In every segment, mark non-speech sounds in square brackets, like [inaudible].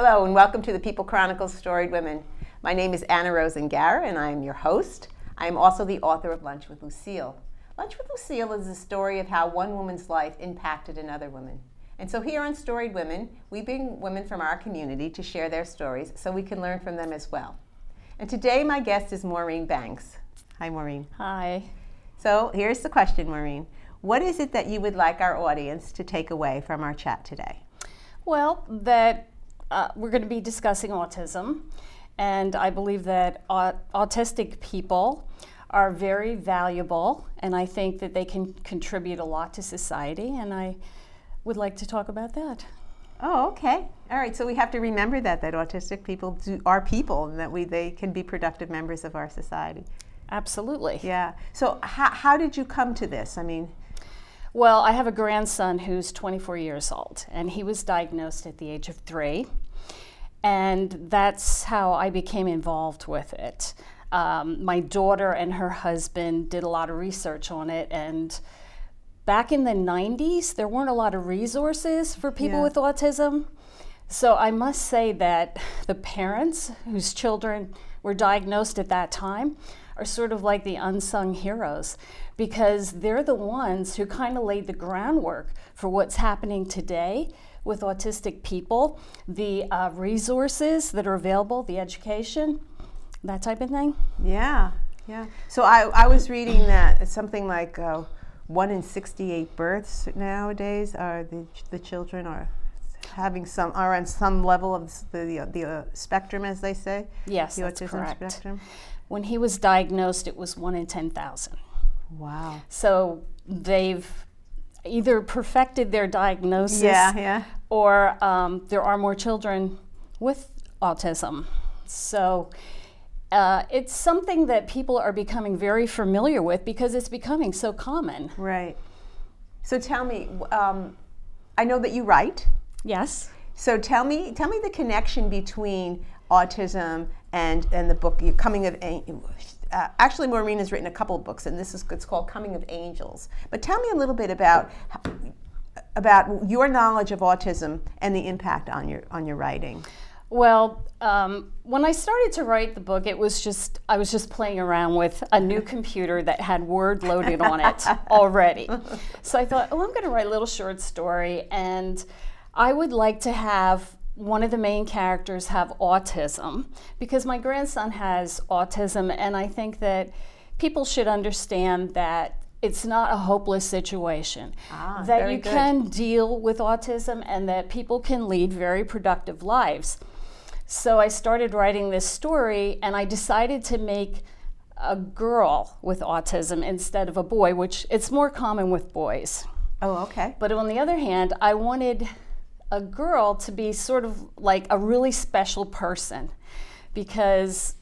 Hello, and welcome to the People Chronicles Storied Women. My name is Anna Rosengara, and I am your host. I am also the author of Lunch with Lucille. Lunch with Lucille is the story of how one woman's life impacted another woman. And so here on Storied Women, we bring women from our community to share their stories so we can learn from them as well. And today, my guest is Maureen Banks. Hi, Maureen. Hi. So here's the question, Maureen. What is it that you would like our audience to take away from our chat today? Well, that uh, we're going to be discussing autism, and I believe that autistic people are very valuable, and I think that they can contribute a lot to society, and I would like to talk about that. Oh, okay. All right. So we have to remember that that autistic people do, are people, and that we they can be productive members of our society. Absolutely. Yeah. So how, how did you come to this? I mean, well, I have a grandson who's 24 years old, and he was diagnosed at the age of three. And that's how I became involved with it. Um, my daughter and her husband did a lot of research on it, and back in the 90s, there weren't a lot of resources for people yeah. with autism. So I must say that the parents whose children were diagnosed at that time are sort of like the unsung heroes because they're the ones who kind of laid the groundwork for what's happening today with autistic people, the uh, resources that are available, the education, that type of thing. Yeah, yeah. So I, I was reading that something like uh, one in 68 births nowadays are the, the children are having some are on some level of the the, uh, spectrum, as they say. Yes, the that's autism correct. spectrum. When he was diagnosed, it was one in 10,000. Wow. So they've either perfected their diagnosis yeah, yeah. or um, there are more children with autism. So uh, it's something that people are becoming very familiar with because it's becoming so common. Right. So tell me, um, I know that you write. Yes. So tell me, tell me the connection between autism and and the book Coming of uh, actually Maureen has written a couple of books, and this is it's called Coming of Angels. But tell me a little bit about about your knowledge of autism and the impact on your on your writing. Well, um, when I started to write the book, it was just I was just playing around with a new computer that had Word loaded on it [laughs] already. So I thought, oh, I'm going to write a little short story, and I would like to have one of the main characters have autism because my grandson has autism, and I think that people should understand that it's not a hopeless situation. Ah, that you good. can deal with autism and that people can lead very productive lives. So I started writing this story and I decided to make a girl with autism instead of a boy, which it's more common with boys. Oh, okay. But on the other hand, I wanted a girl to be sort of like a really special person because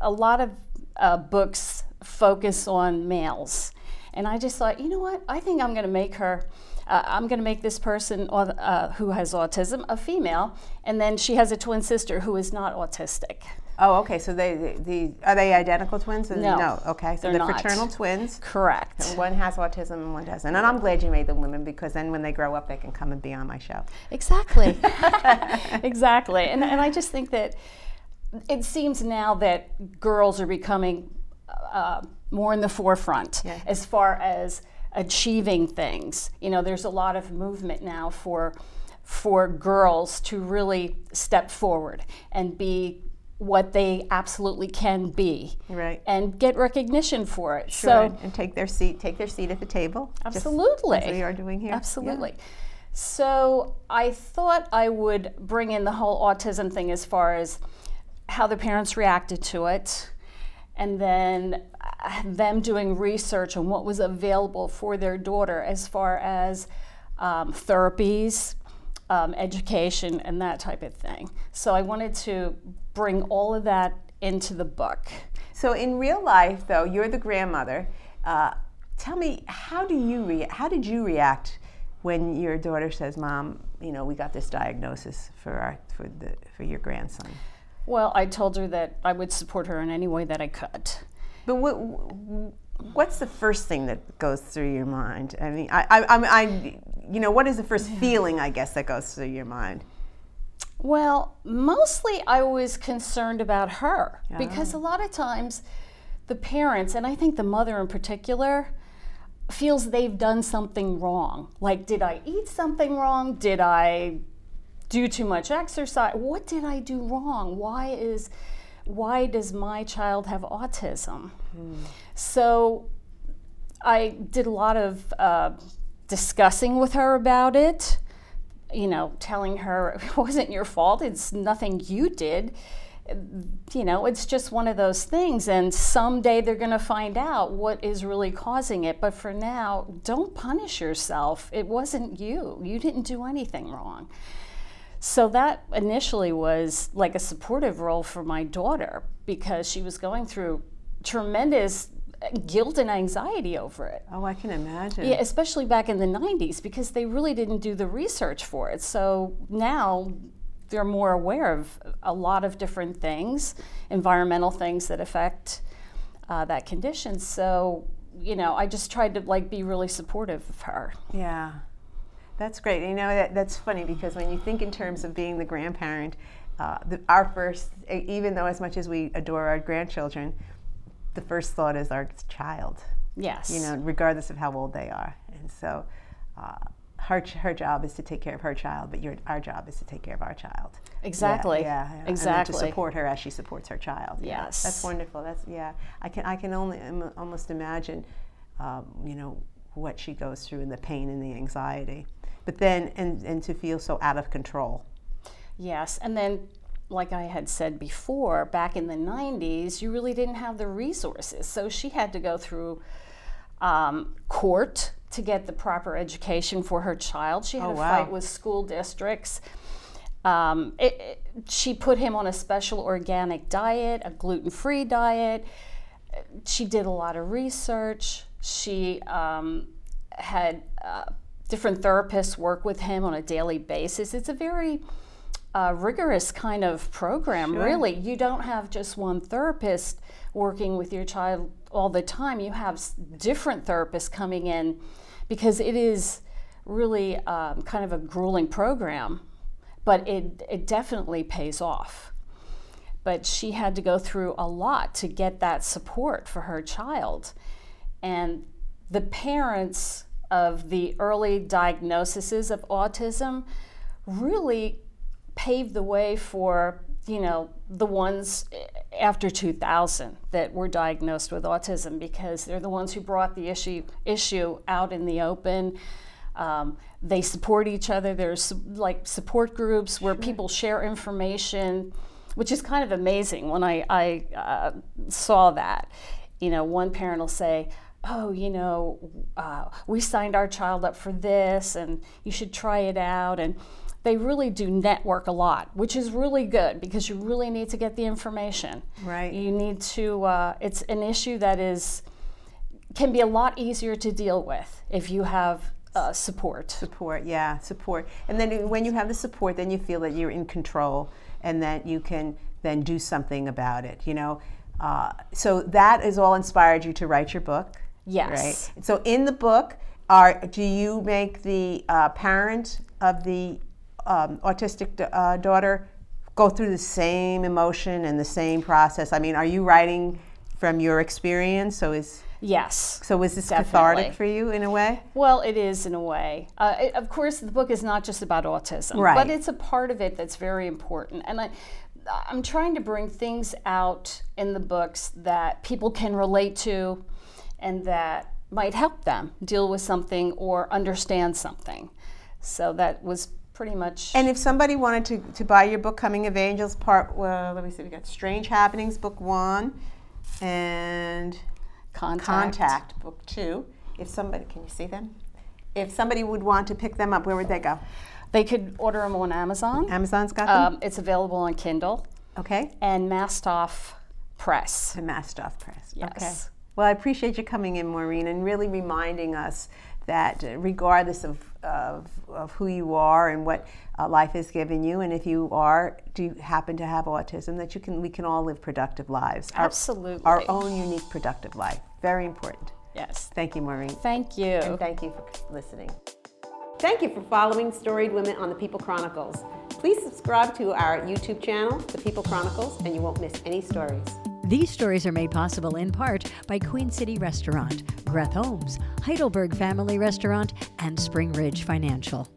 a lot of uh, books focus on males. And I just thought, you know what? I think I'm going to make her, uh, I'm going to make this person uh, who has autism a female, and then she has a twin sister who is not autistic. Oh, okay. So they the, are they identical twins? No. No. Okay. So they're, they're fraternal twins. Correct. And one has autism and one doesn't. And I'm glad you made them women because then when they grow up, they can come and be on my show. Exactly. [laughs] [laughs] exactly. And and I just think that it seems now that girls are becoming uh, more in the forefront yeah. as far as achieving things. You know, there's a lot of movement now for for girls to really step forward and be what they absolutely can be right and get recognition for it sure. so and take their seat take their seat at the table absolutely as we are doing here absolutely yeah. so i thought i would bring in the whole autism thing as far as how the parents reacted to it and then uh, them doing research on what was available for their daughter as far as um, therapies um, education and that type of thing. So I wanted to bring all of that into the book. So in real life, though, you're the grandmother. Uh, tell me, how do you rea- How did you react when your daughter says, "Mom, you know, we got this diagnosis for our for the for your grandson"? Well, I told her that I would support her in any way that I could. But what what's the first thing that goes through your mind? I mean, I, I, I, I you know, what is the first feeling, I guess, that goes through your mind? Well, mostly I was concerned about her because a lot of times the parents, and I think the mother in particular, feels they've done something wrong. Like, did I eat something wrong? Did I do too much exercise? What did I do wrong? Why is why does my child have autism? So I did a lot of uh, discussing with her about it. You know, telling her [laughs] it wasn't your fault. It's nothing you did. You know, it's just one of those things, and someday they're going to find out what is really causing it. But for now, don't punish yourself. It wasn't you. You didn't do anything wrong. So that initially was like a supportive role for my daughter because she was going through tremendous guilt and anxiety over it. Oh, I can imagine. Yeah, especially back in the 90s because they really didn't do the research for it. So now they're more aware of a lot of different things, environmental things that affect uh, that condition. So, you know, I just tried to like be really supportive of her. Yeah. That's great. You know, that, that's funny because when you think in terms of being the grandparent, uh, the, our first, even though as much as we adore our grandchildren, the first thought is our child, Yes. you know, regardless of how old they are. And so uh, her, her job is to take care of her child, but your, our job is to take care of our child. Exactly. Yeah, yeah. And Exactly. to support her as she supports her child. Yes. that's wonderful. That's yeah. I can I can only im- almost imagine, um, you know, what she goes through and the pain and the anxiety, but then and and to feel so out of control. Yes, and then, like I had said before, back in the 90s, you really didn't have the resources. So she had to go through um, court to get the proper education for her child. She had Oh, wow. fight with school districts. Um, it, it- she put him on a special organic diet, a gluten free diet. She did a lot of research. She um, had uh, different therapists work with him on a daily basis. It's a very uh, rigorous kind of program, really. You don't have just one therapist working with your child all the time. You have different therapists coming in because it is really um, kind of a grueling program, but it, it definitely pays off. But she had to go through a lot to get that support for her child. And the parents of the early diagnoses of autism really paved the way for you know the ones after 2000 that were diagnosed with autism because they're the ones who brought the issue issue out in the open. Um, they support each other. There's like support groups where people share information which is kind of amazing when i, I uh, saw that. You know one parent will say oh, you know, uh, we signed our child up for this and you should try it out. And they really do network a lot, which is really good because you really need to get the information. Right. You need to, uh, it's an issue that is, can be a lot easier to deal with if you have uh, support. Support, yeah, support. And then when you have the support, then you feel that you're in control and that you can then do something about it. You know, uh, so that has all inspired you to write your book. Yes. Right. So in the book, are do you make the uh, parent of the um, autistic d- uh, daughter go through the same emotion and the same process? I mean, are you writing from your experience? So is Yes. so was this Definitely. cathartic for you in a way? Well, it is in a way. Uh, it, of course, the book is not just about autism, Right. but it's a part of it that's very important. And I, I'm trying to bring things out in the books that people can relate to and that might help them deal with something or understand something. So that was pretty much. And if somebody wanted to, to buy your book, Coming of Angels, part, well, let me see, we got Strange Happenings, book one, and contact. Contact, book two. If somebody, can you see them? If somebody would want to pick them up, where would they go? They could order them on Amazon. Amazon's got them? Um, it's available on Kindle okay. and Mastoff Press. The Mastoff Press. Okay. Yes. Well, I appreciate you coming in, Maureen, and really reminding us that regardless of, of, of who you are and what uh, life has given you, and if you are do you happen to have autism, that you can we can all live productive lives. Our- Absolutely. Our, own unique productive life. Very important. Yes. Thank you, Maureen. Thank you. And thank you for listening. Thank you for following Storied Women on the People Chronicles. Please subscribe to our YouTube channel, The People Chronicles, and you won't miss any stories. These stories are made possible in part by Queen City Restaurant, Greth Homes, Heidelberg Family Restaurant, and Spring Ridge Financial.